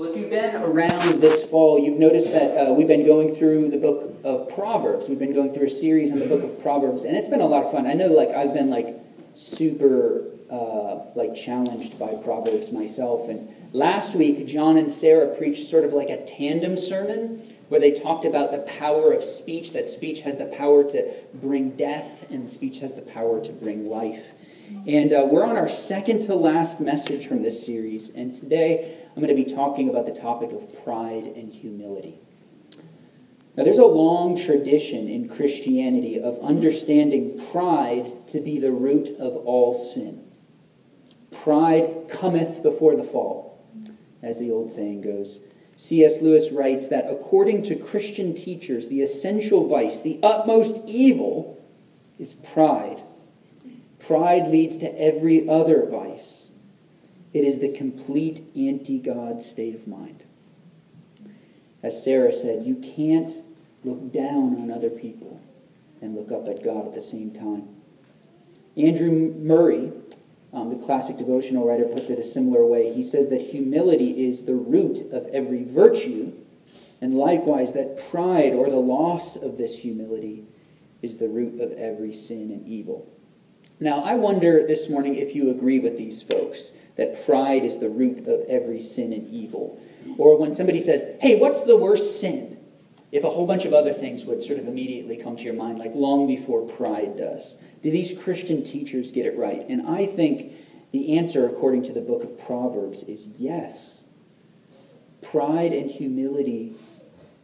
Well, if you've been around this fall, you've noticed that uh, we've been going through the book of Proverbs. We've been going through a series on the book of Proverbs, and it's been a lot of fun. I know, like, I've been, like, super, uh, like, challenged by Proverbs myself. And last week, John and Sarah preached sort of like a tandem sermon where they talked about the power of speech, that speech has the power to bring death, and speech has the power to bring life. And uh, we're on our second to last message from this series, and today I'm going to be talking about the topic of pride and humility. Now, there's a long tradition in Christianity of understanding pride to be the root of all sin. Pride cometh before the fall, as the old saying goes. C.S. Lewis writes that according to Christian teachers, the essential vice, the utmost evil, is pride. Pride leads to every other vice. It is the complete anti God state of mind. As Sarah said, you can't look down on other people and look up at God at the same time. Andrew Murray um, the classic devotional writer puts it a similar way. He says that humility is the root of every virtue, and likewise that pride or the loss of this humility is the root of every sin and evil. Now, I wonder this morning if you agree with these folks that pride is the root of every sin and evil. Or when somebody says, hey, what's the worst sin? If a whole bunch of other things would sort of immediately come to your mind, like long before pride does. Do these Christian teachers get it right? And I think the answer, according to the book of Proverbs, is yes. Pride and humility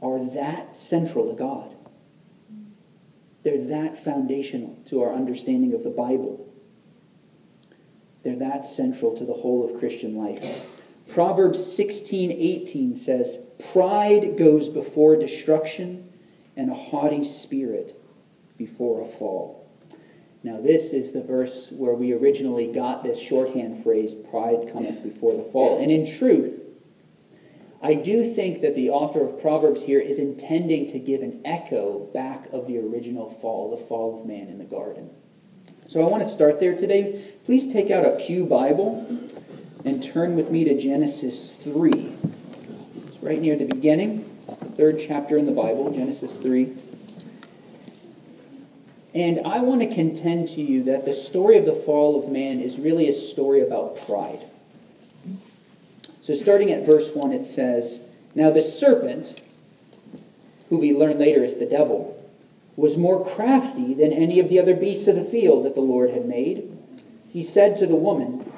are that central to God. They're that foundational to our understanding of the Bible. They're that central to the whole of Christian life. Proverbs 16 18 says, Pride goes before destruction, and a haughty spirit before a fall. Now, this is the verse where we originally got this shorthand phrase, pride cometh before the fall. And in truth, I do think that the author of Proverbs here is intending to give an echo back of the original fall, the fall of man in the garden. So I want to start there today. Please take out a Pew Bible and turn with me to Genesis 3. It's right near the beginning. It's the third chapter in the Bible, Genesis 3. And I want to contend to you that the story of the fall of man is really a story about pride. So, starting at verse 1, it says, Now the serpent, who we learn later is the devil, was more crafty than any of the other beasts of the field that the Lord had made. He said to the woman,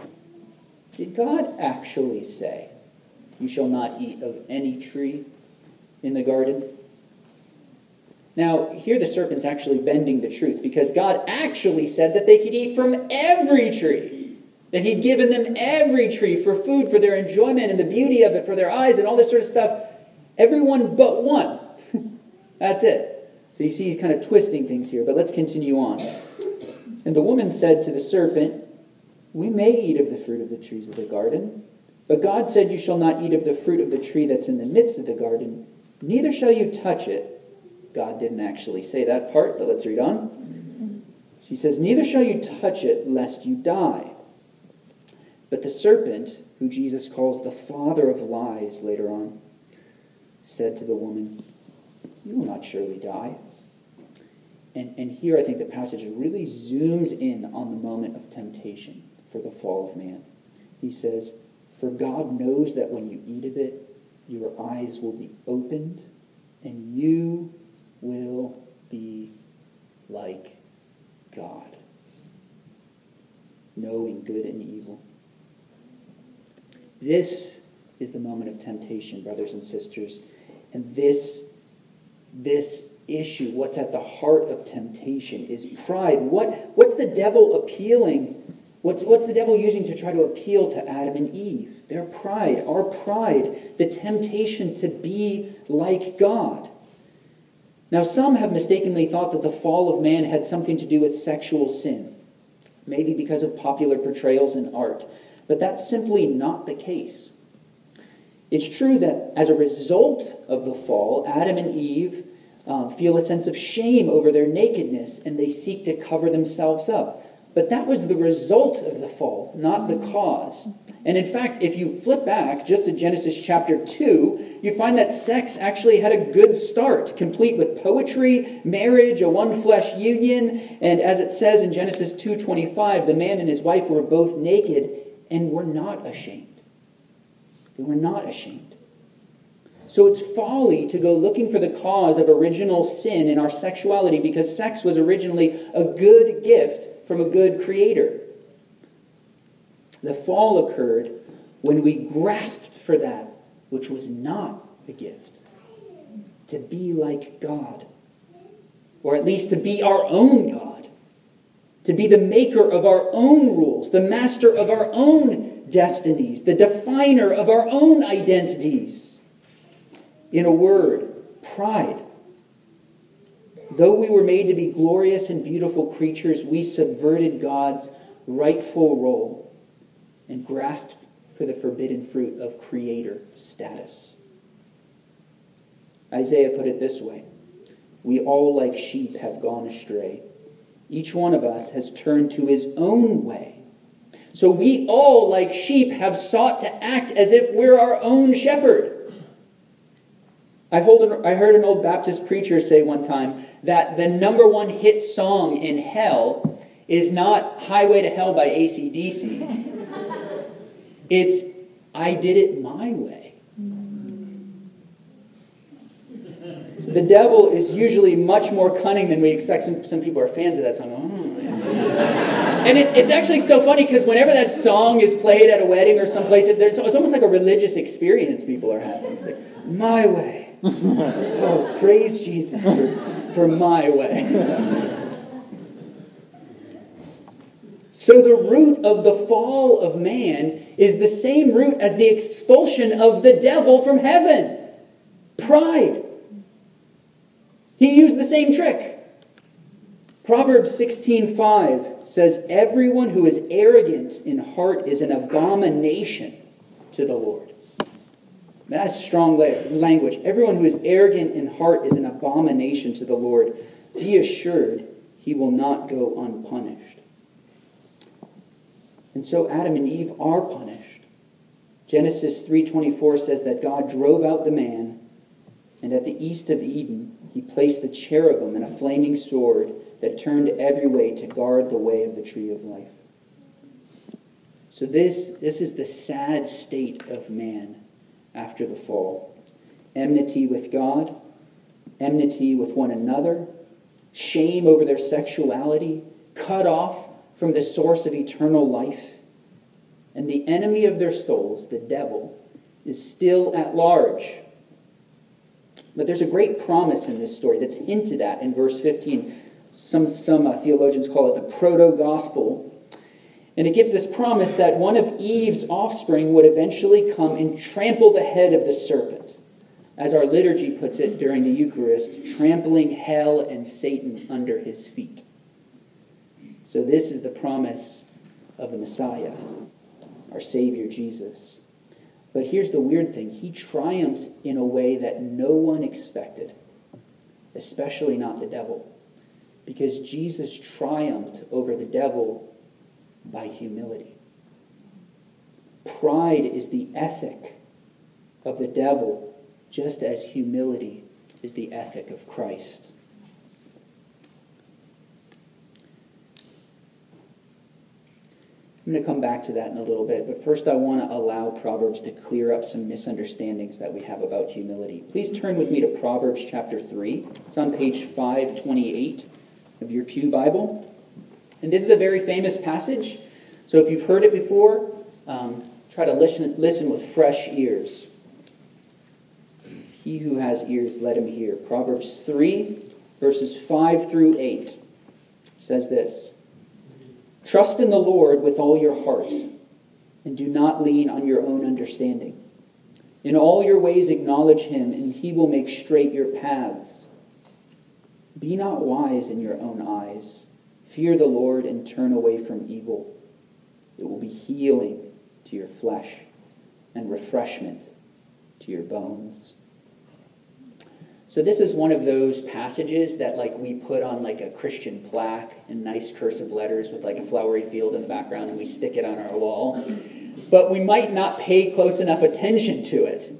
Did God actually say, You shall not eat of any tree in the garden? Now, here the serpent's actually bending the truth because God actually said that they could eat from every tree. That He'd given them every tree for food, for their enjoyment and the beauty of it, for their eyes and all this sort of stuff. Everyone but one. That's it. So you see, He's kind of twisting things here, but let's continue on. And the woman said to the serpent, We may eat of the fruit of the trees of the garden, but God said, You shall not eat of the fruit of the tree that's in the midst of the garden, neither shall you touch it God didn't actually say that part, but let's read on. She says, Neither shall you touch it, lest you die. But the serpent, who Jesus calls the father of lies later on, said to the woman, You will not surely die. And, and here I think the passage really zooms in on the moment of temptation for the fall of man. He says, For God knows that when you eat of it, your eyes will be opened, and you will be like God, knowing good and evil. This is the moment of temptation, brothers and sisters. And this, this issue, what's at the heart of temptation, is pride. What, what's the devil appealing? What's, what's the devil using to try to appeal to Adam and Eve? Their pride, our pride, the temptation to be like God. Now, some have mistakenly thought that the fall of man had something to do with sexual sin, maybe because of popular portrayals in art, but that's simply not the case. It's true that as a result of the fall, Adam and Eve um, feel a sense of shame over their nakedness and they seek to cover themselves up. But that was the result of the fall, not the cause. And in fact, if you flip back just to Genesis chapter 2, you find that sex actually had a good start, complete with poetry, marriage, a one flesh union, and as it says in Genesis 2:25, the man and his wife were both naked and were not ashamed. They were not ashamed. So it's folly to go looking for the cause of original sin in our sexuality because sex was originally a good gift from a good creator. The fall occurred when we grasped for that which was not a gift to be like God, or at least to be our own God, to be the maker of our own rules, the master of our own destinies, the definer of our own identities. In a word, pride. Though we were made to be glorious and beautiful creatures, we subverted God's rightful role and grasped for the forbidden fruit of creator status. Isaiah put it this way We all, like sheep, have gone astray. Each one of us has turned to his own way. So we all, like sheep, have sought to act as if we're our own shepherd. I, an, I heard an old Baptist preacher say one time that the number one hit song in hell is not Highway to Hell by ACDC. it's I Did It My Way. The devil is usually much more cunning than we expect. Some, some people are fans of that song. Oh, and it, it's actually so funny because whenever that song is played at a wedding or someplace, it, it's, it's almost like a religious experience people are having. It's like, my way oh, praise Jesus for, for my way. So, the root of the fall of man is the same root as the expulsion of the devil from heaven pride. He used the same trick. Proverbs 16:5 says everyone who is arrogant in heart is an abomination to the Lord. That's strong language. Everyone who is arrogant in heart is an abomination to the Lord. Be assured he will not go unpunished. And so Adam and Eve are punished. Genesis 3:24 says that God drove out the man and at the east of Eden he placed the cherubim and a flaming sword that turned every way to guard the way of the tree of life. So this this is the sad state of man after the fall enmity with God, enmity with one another, shame over their sexuality, cut off from the source of eternal life. And the enemy of their souls, the devil, is still at large. But there's a great promise in this story that's hinted at in verse 15. Some, some uh, theologians call it the proto gospel and it gives this promise that one of Eve's offspring would eventually come and trample the head of the serpent. As our liturgy puts it during the Eucharist, trampling hell and Satan under his feet. So, this is the promise of the Messiah, our Savior Jesus. But here's the weird thing he triumphs in a way that no one expected, especially not the devil. Because Jesus triumphed over the devil by humility. Pride is the ethic of the devil, just as humility is the ethic of Christ. I'm going to come back to that in a little bit, but first I want to allow Proverbs to clear up some misunderstandings that we have about humility. Please turn with me to Proverbs chapter 3. It's on page 528 of your Pew Bible. And this is a very famous passage. So if you've heard it before, um, try to listen, listen with fresh ears. He who has ears, let him hear. Proverbs 3, verses 5 through 8 says this Trust in the Lord with all your heart, and do not lean on your own understanding. In all your ways acknowledge him, and he will make straight your paths. Be not wise in your own eyes. Fear the Lord and turn away from evil. It will be healing to your flesh and refreshment to your bones. So this is one of those passages that like we put on like a Christian plaque in nice cursive letters with like a flowery field in the background and we stick it on our wall. But we might not pay close enough attention to it.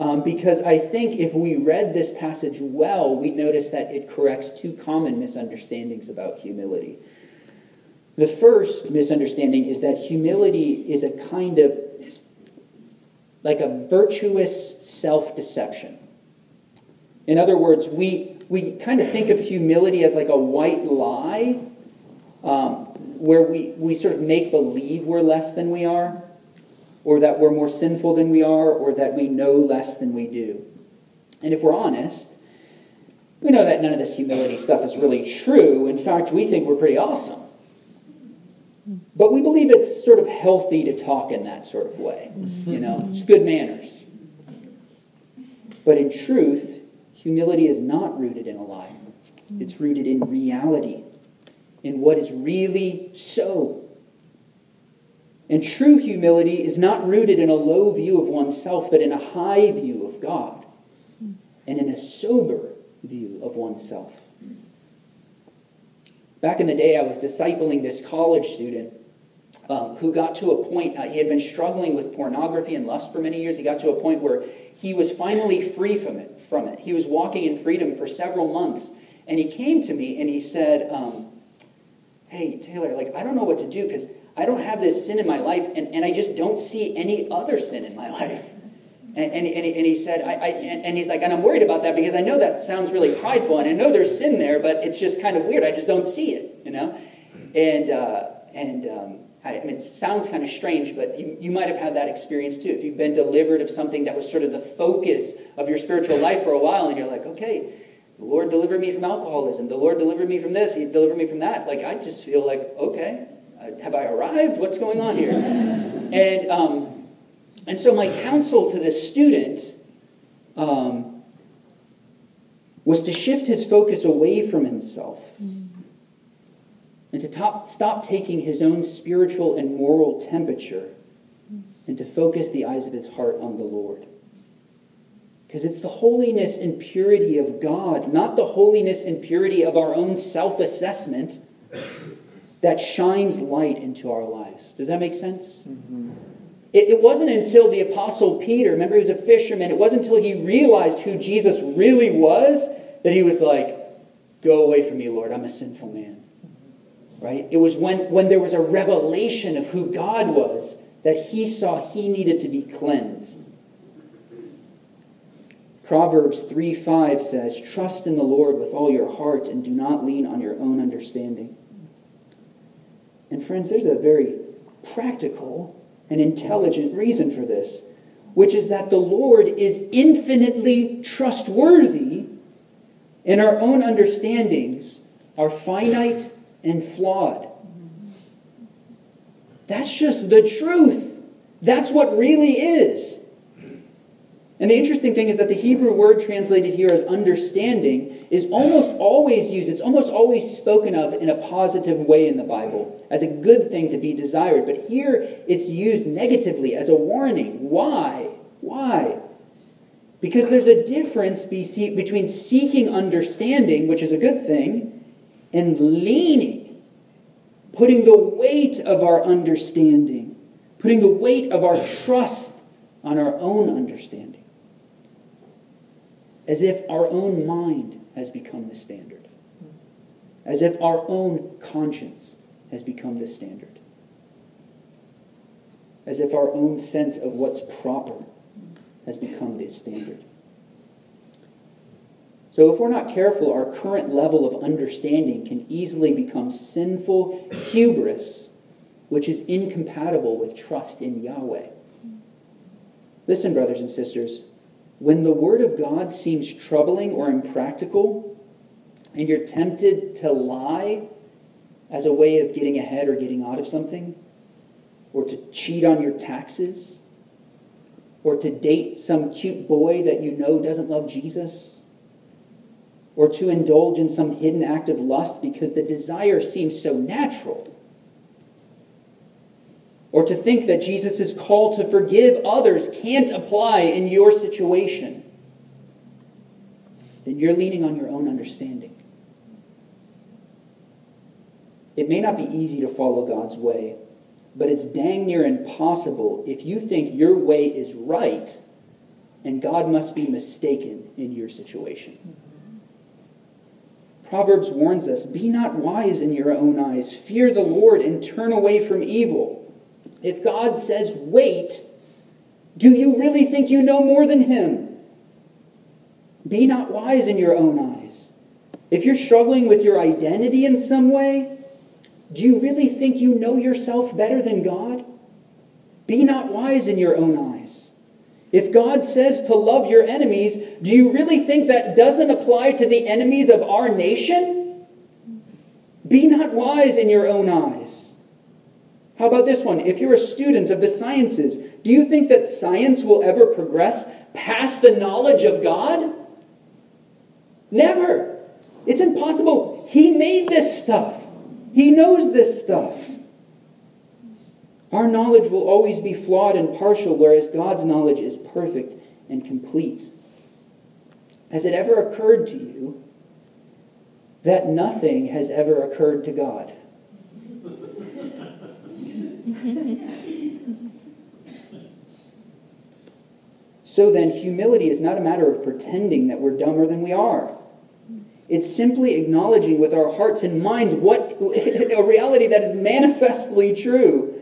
Um, because I think if we read this passage well, we'd notice that it corrects two common misunderstandings about humility. The first misunderstanding is that humility is a kind of like a virtuous self deception. In other words, we, we kind of think of humility as like a white lie um, where we, we sort of make believe we're less than we are, or that we're more sinful than we are, or that we know less than we do. And if we're honest, we know that none of this humility stuff is really true. In fact, we think we're pretty awesome. But we believe it's sort of healthy to talk in that sort of way. You know, it's good manners. But in truth, Humility is not rooted in a lie, it's rooted in reality, in what is really so. And true humility is not rooted in a low view of oneself, but in a high view of God and in a sober view of oneself. Back in the day, I was discipling this college student um, who got to a point, uh, he had been struggling with pornography and lust for many years. He got to a point where he was finally free from it. From it. He was walking in freedom for several months. And he came to me and he said, um, Hey, Taylor, like, I don't know what to do because I don't have this sin in my life and, and I just don't see any other sin in my life. And, and, and, he, and he said, I, I, and he's like, and I'm worried about that because I know that sounds really prideful and I know there's sin there, but it's just kind of weird. I just don't see it, you know? And, uh, and um, I mean, it sounds kind of strange, but you, you might have had that experience too. If you've been delivered of something that was sort of the focus of your spiritual life for a while, and you're like, okay, the Lord delivered me from alcoholism. The Lord delivered me from this. He delivered me from that. Like, I just feel like, okay, have I arrived? What's going on here? and, um, and so, my counsel to this student um, was to shift his focus away from himself. Mm-hmm and to top, stop taking his own spiritual and moral temperature and to focus the eyes of his heart on the Lord. Because it's the holiness and purity of God, not the holiness and purity of our own self assessment, that shines light into our lives. Does that make sense? Mm-hmm. It, it wasn't until the Apostle Peter, remember he was a fisherman, it wasn't until he realized who Jesus really was that he was like, Go away from me, Lord, I'm a sinful man right? It was when, when there was a revelation of who God was that he saw he needed to be cleansed. Proverbs 3 5 says, Trust in the Lord with all your heart and do not lean on your own understanding. And friends, there's a very practical and intelligent reason for this, which is that the Lord is infinitely trustworthy, and our own understandings are finite and flawed. That's just the truth. That's what really is. And the interesting thing is that the Hebrew word translated here as understanding is almost always used, it's almost always spoken of in a positive way in the Bible, as a good thing to be desired. But here it's used negatively as a warning. Why? Why? Because there's a difference between seeking understanding, which is a good thing, and leaning, putting the weight of our understanding, putting the weight of our trust on our own understanding, as if our own mind has become the standard, as if our own conscience has become the standard, as if our own sense of what's proper has become the standard. So, if we're not careful, our current level of understanding can easily become sinful hubris, which is incompatible with trust in Yahweh. Listen, brothers and sisters, when the Word of God seems troubling or impractical, and you're tempted to lie as a way of getting ahead or getting out of something, or to cheat on your taxes, or to date some cute boy that you know doesn't love Jesus, or to indulge in some hidden act of lust because the desire seems so natural. Or to think that Jesus' call to forgive others can't apply in your situation. then you're leaning on your own understanding. It may not be easy to follow God's way, but it's dang near impossible if you think your way is right and God must be mistaken in your situation. Proverbs warns us Be not wise in your own eyes, fear the Lord, and turn away from evil. If God says, Wait, do you really think you know more than Him? Be not wise in your own eyes. If you're struggling with your identity in some way, do you really think you know yourself better than God? Be not wise in your own eyes. If God says to love your enemies, do you really think that doesn't apply to the enemies of our nation? Be not wise in your own eyes. How about this one? If you're a student of the sciences, do you think that science will ever progress past the knowledge of God? Never. It's impossible. He made this stuff. He knows this stuff. Our knowledge will always be flawed and partial, whereas God's knowledge is perfect and complete. Has it ever occurred to you that nothing has ever occurred to God? so then, humility is not a matter of pretending that we're dumber than we are. It's simply acknowledging with our hearts and minds what a reality that is manifestly true,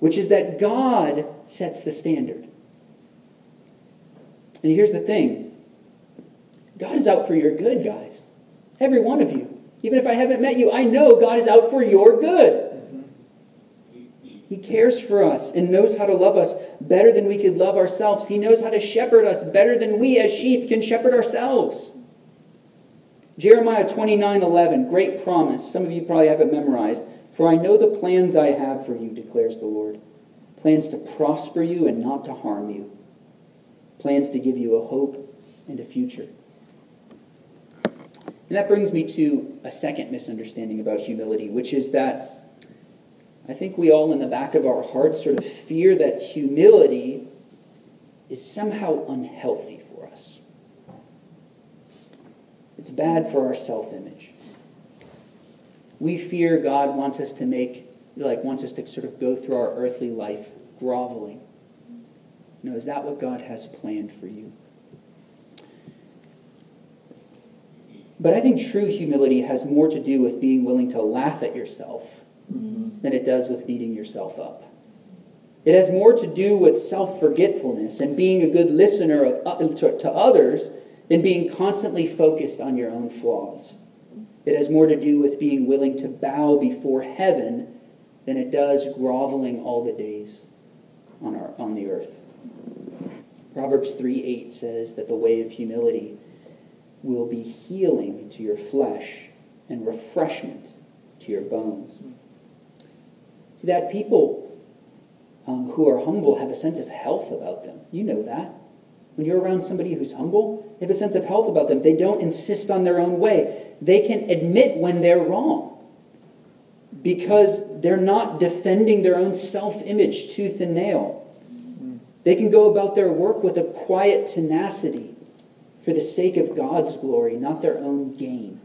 which is that God sets the standard. And here's the thing God is out for your good, guys. Every one of you. Even if I haven't met you, I know God is out for your good. He cares for us and knows how to love us better than we could love ourselves. He knows how to shepherd us better than we as sheep can shepherd ourselves. Jeremiah 29 11, great promise. Some of you probably have it memorized. For I know the plans I have for you, declares the Lord plans to prosper you and not to harm you, plans to give you a hope and a future. And that brings me to a second misunderstanding about humility, which is that I think we all in the back of our hearts sort of fear that humility is somehow unhealthy for us. it's bad for our self image. We fear God wants us to make, like, wants us to sort of go through our earthly life groveling. No, is that what God has planned for you? But I think true humility has more to do with being willing to laugh at yourself mm-hmm. than it does with beating yourself up. It has more to do with self forgetfulness and being a good listener of, uh, to, to others than being constantly focused on your own flaws. It has more to do with being willing to bow before heaven than it does groveling all the days on, our, on the earth. Proverbs 3 8 says that the way of humility will be healing to your flesh and refreshment to your bones. See, that people um, who are humble have a sense of health about them. You know that. When you're around somebody who's humble, they have a sense of health about them. They don't insist on their own way. They can admit when they're wrong because they're not defending their own self image tooth and nail. They can go about their work with a quiet tenacity for the sake of God's glory, not their own gain.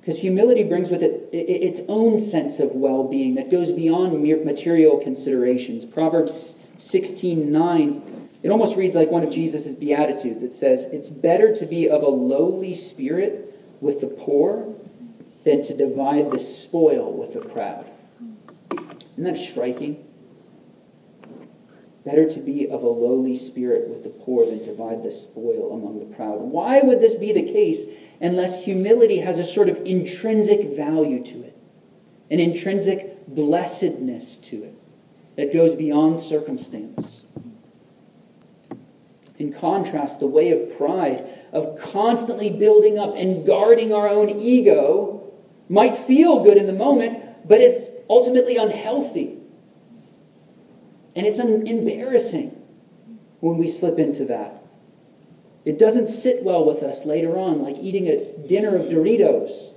Because humility brings with it its own sense of well being that goes beyond mere material considerations. Proverbs 16 9 it almost reads like one of Jesus' Beatitudes. It says, It's better to be of a lowly spirit with the poor than to divide the spoil with the proud. Isn't that striking? Better to be of a lowly spirit with the poor than divide the spoil among the proud. Why would this be the case unless humility has a sort of intrinsic value to it, an intrinsic blessedness to it that goes beyond circumstance? In contrast, the way of pride, of constantly building up and guarding our own ego, might feel good in the moment, but it's ultimately unhealthy. And it's embarrassing when we slip into that. It doesn't sit well with us later on, like eating a dinner of Doritos.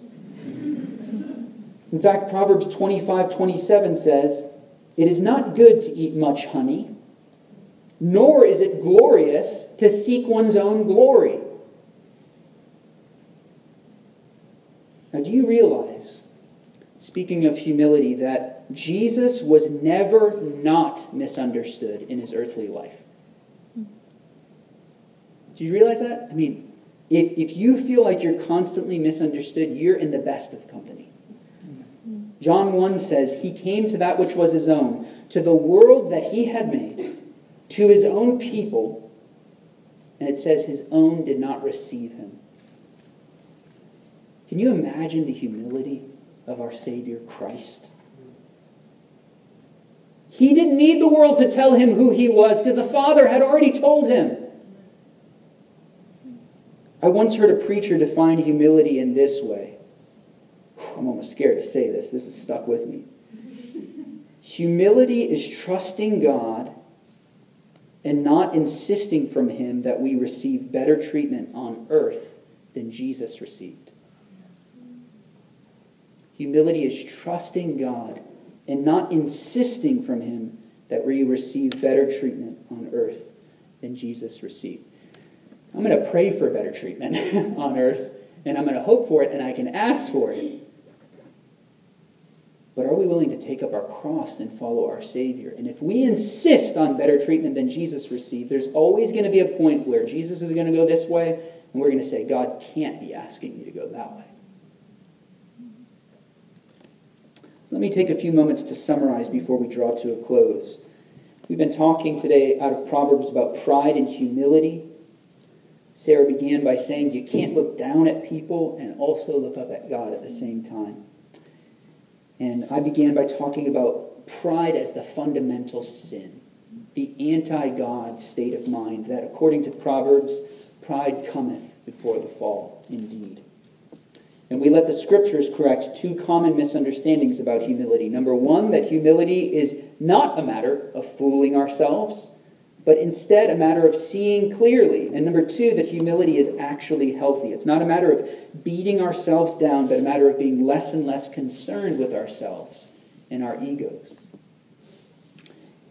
In fact, Proverbs 25 27 says, It is not good to eat much honey nor is it glorious to seek one's own glory. Now, do you realize, speaking of humility, that Jesus was never not misunderstood in his earthly life? Do you realize that? I mean, if, if you feel like you're constantly misunderstood, you're in the best of company. John 1 says, He came to that which was his own, to the world that he had made to his own people, and it says, His own did not receive him. Can you imagine the humility of our Savior Christ? He didn't need the world to tell him who he was because the Father had already told him. I once heard a preacher define humility in this way. I'm almost scared to say this, this is stuck with me. Humility is trusting God and not insisting from Him that we receive better treatment on earth than Jesus received. Humility is trusting God and not insisting from Him that we receive better treatment on earth than Jesus received. I'm going to pray for better treatment on earth, and I'm going to hope for it, and I can ask for it. But are we willing to take up our cross and follow our Savior? And if we insist on better treatment than Jesus received, there's always going to be a point where Jesus is going to go this way, and we're going to say, God can't be asking me to go that way. Let me take a few moments to summarize before we draw to a close. We've been talking today out of Proverbs about pride and humility. Sarah began by saying you can't look down at people and also look up at God at the same time. And I began by talking about pride as the fundamental sin, the anti God state of mind, that according to Proverbs, pride cometh before the fall, indeed. And we let the scriptures correct two common misunderstandings about humility. Number one, that humility is not a matter of fooling ourselves but instead a matter of seeing clearly. And number two, that humility is actually healthy. It's not a matter of beating ourselves down, but a matter of being less and less concerned with ourselves and our egos.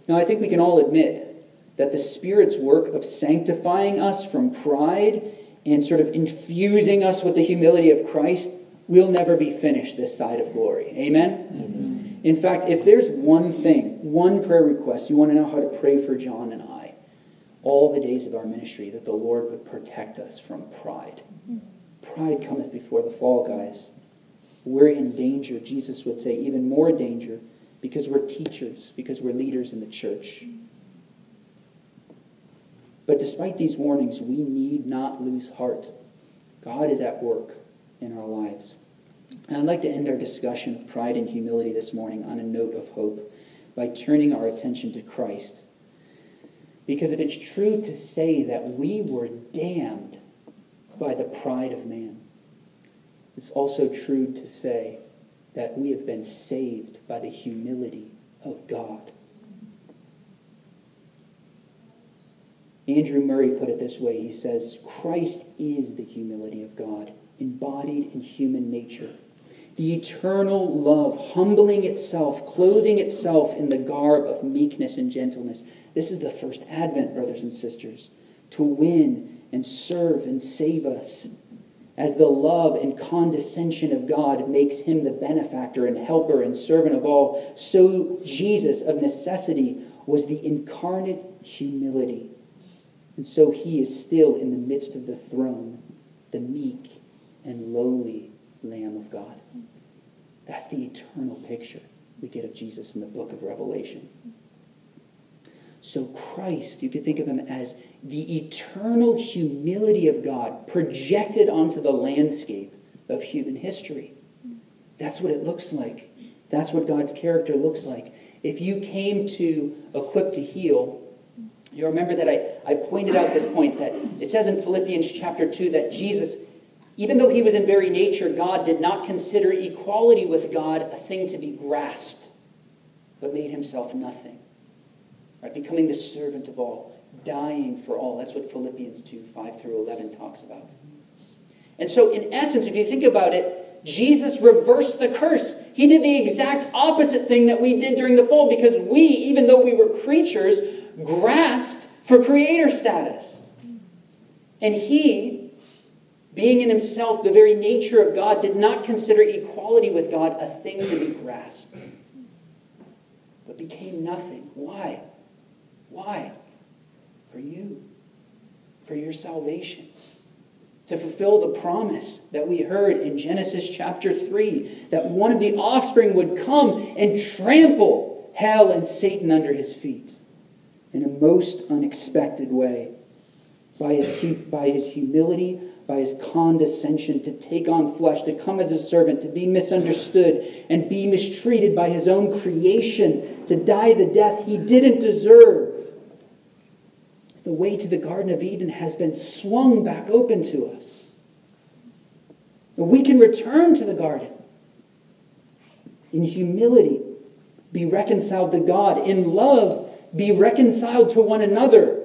Now, I think we can all admit that the Spirit's work of sanctifying us from pride and sort of infusing us with the humility of Christ will never be finished this side of glory. Amen? Amen. In fact, if there's one thing, one prayer request you want to know how to pray for John and I, all the days of our ministry that the Lord would protect us from pride. Pride cometh before the fall, guys. We're in danger, Jesus would say, even more danger because we're teachers, because we're leaders in the church. But despite these warnings, we need not lose heart. God is at work in our lives. And I'd like to end our discussion of pride and humility this morning on a note of hope by turning our attention to Christ because if it's true to say that we were damned by the pride of man, it's also true to say that we have been saved by the humility of God. Andrew Murray put it this way he says, Christ is the humility of God, embodied in human nature. The eternal love, humbling itself, clothing itself in the garb of meekness and gentleness. This is the first advent, brothers and sisters, to win and serve and save us. As the love and condescension of God makes him the benefactor and helper and servant of all, so Jesus of necessity was the incarnate humility. And so he is still in the midst of the throne, the meek and lowly Lamb of God. That's the eternal picture we get of Jesus in the book of Revelation. So, Christ, you could think of him as the eternal humility of God projected onto the landscape of human history. That's what it looks like. That's what God's character looks like. If you came to equip to heal, you remember that I, I pointed out this point that it says in Philippians chapter 2 that Jesus, even though he was in very nature, God did not consider equality with God a thing to be grasped, but made himself nothing right? Becoming the servant of all, dying for all. That's what Philippians 2 5 through 11 talks about. And so, in essence, if you think about it, Jesus reversed the curse. He did the exact opposite thing that we did during the fall because we, even though we were creatures, grasped for creator status. And he being in himself the very nature of God, did not consider equality with God a thing to be grasped, but became nothing. Why? Why? For you, for your salvation. To fulfill the promise that we heard in Genesis chapter 3 that one of the offspring would come and trample hell and Satan under his feet in a most unexpected way by his, by his humility, by his condescension, to take on flesh, to come as a servant, to be misunderstood and be mistreated by his own creation, to die the death he didn't deserve. The way to the Garden of Eden has been swung back open to us. We can return to the garden in humility, be reconciled to God, in love, be reconciled to one another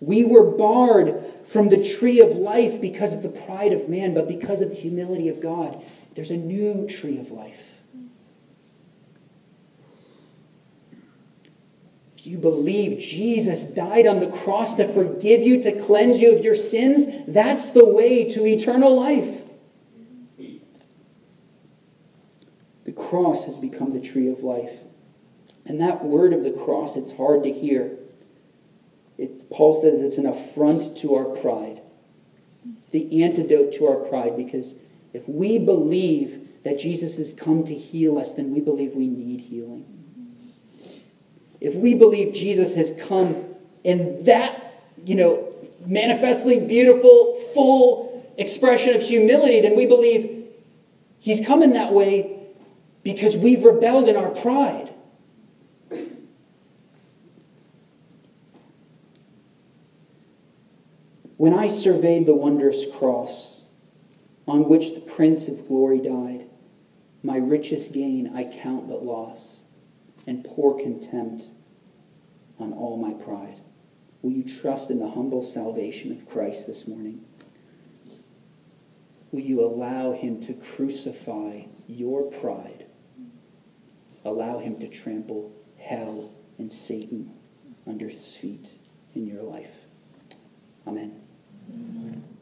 we were barred from the tree of life because of the pride of man, but because of the humility of God, there's a new tree of life. If you believe Jesus died on the cross to forgive you, to cleanse you of your sins, that's the way to eternal life. The cross has become the tree of life. And that word of the cross, it's hard to hear. It's, Paul says it's an affront to our pride. It's the antidote to our pride because if we believe that Jesus has come to heal us, then we believe we need healing. If we believe Jesus has come in that, you know, manifestly beautiful, full expression of humility, then we believe he's come in that way because we've rebelled in our pride. When I surveyed the wondrous cross on which the Prince of Glory died, my richest gain I count but loss, and pour contempt on all my pride. Will you trust in the humble salvation of Christ this morning? Will you allow him to crucify your pride? Allow him to trample hell and Satan under his feet in your life. Amen. Amen.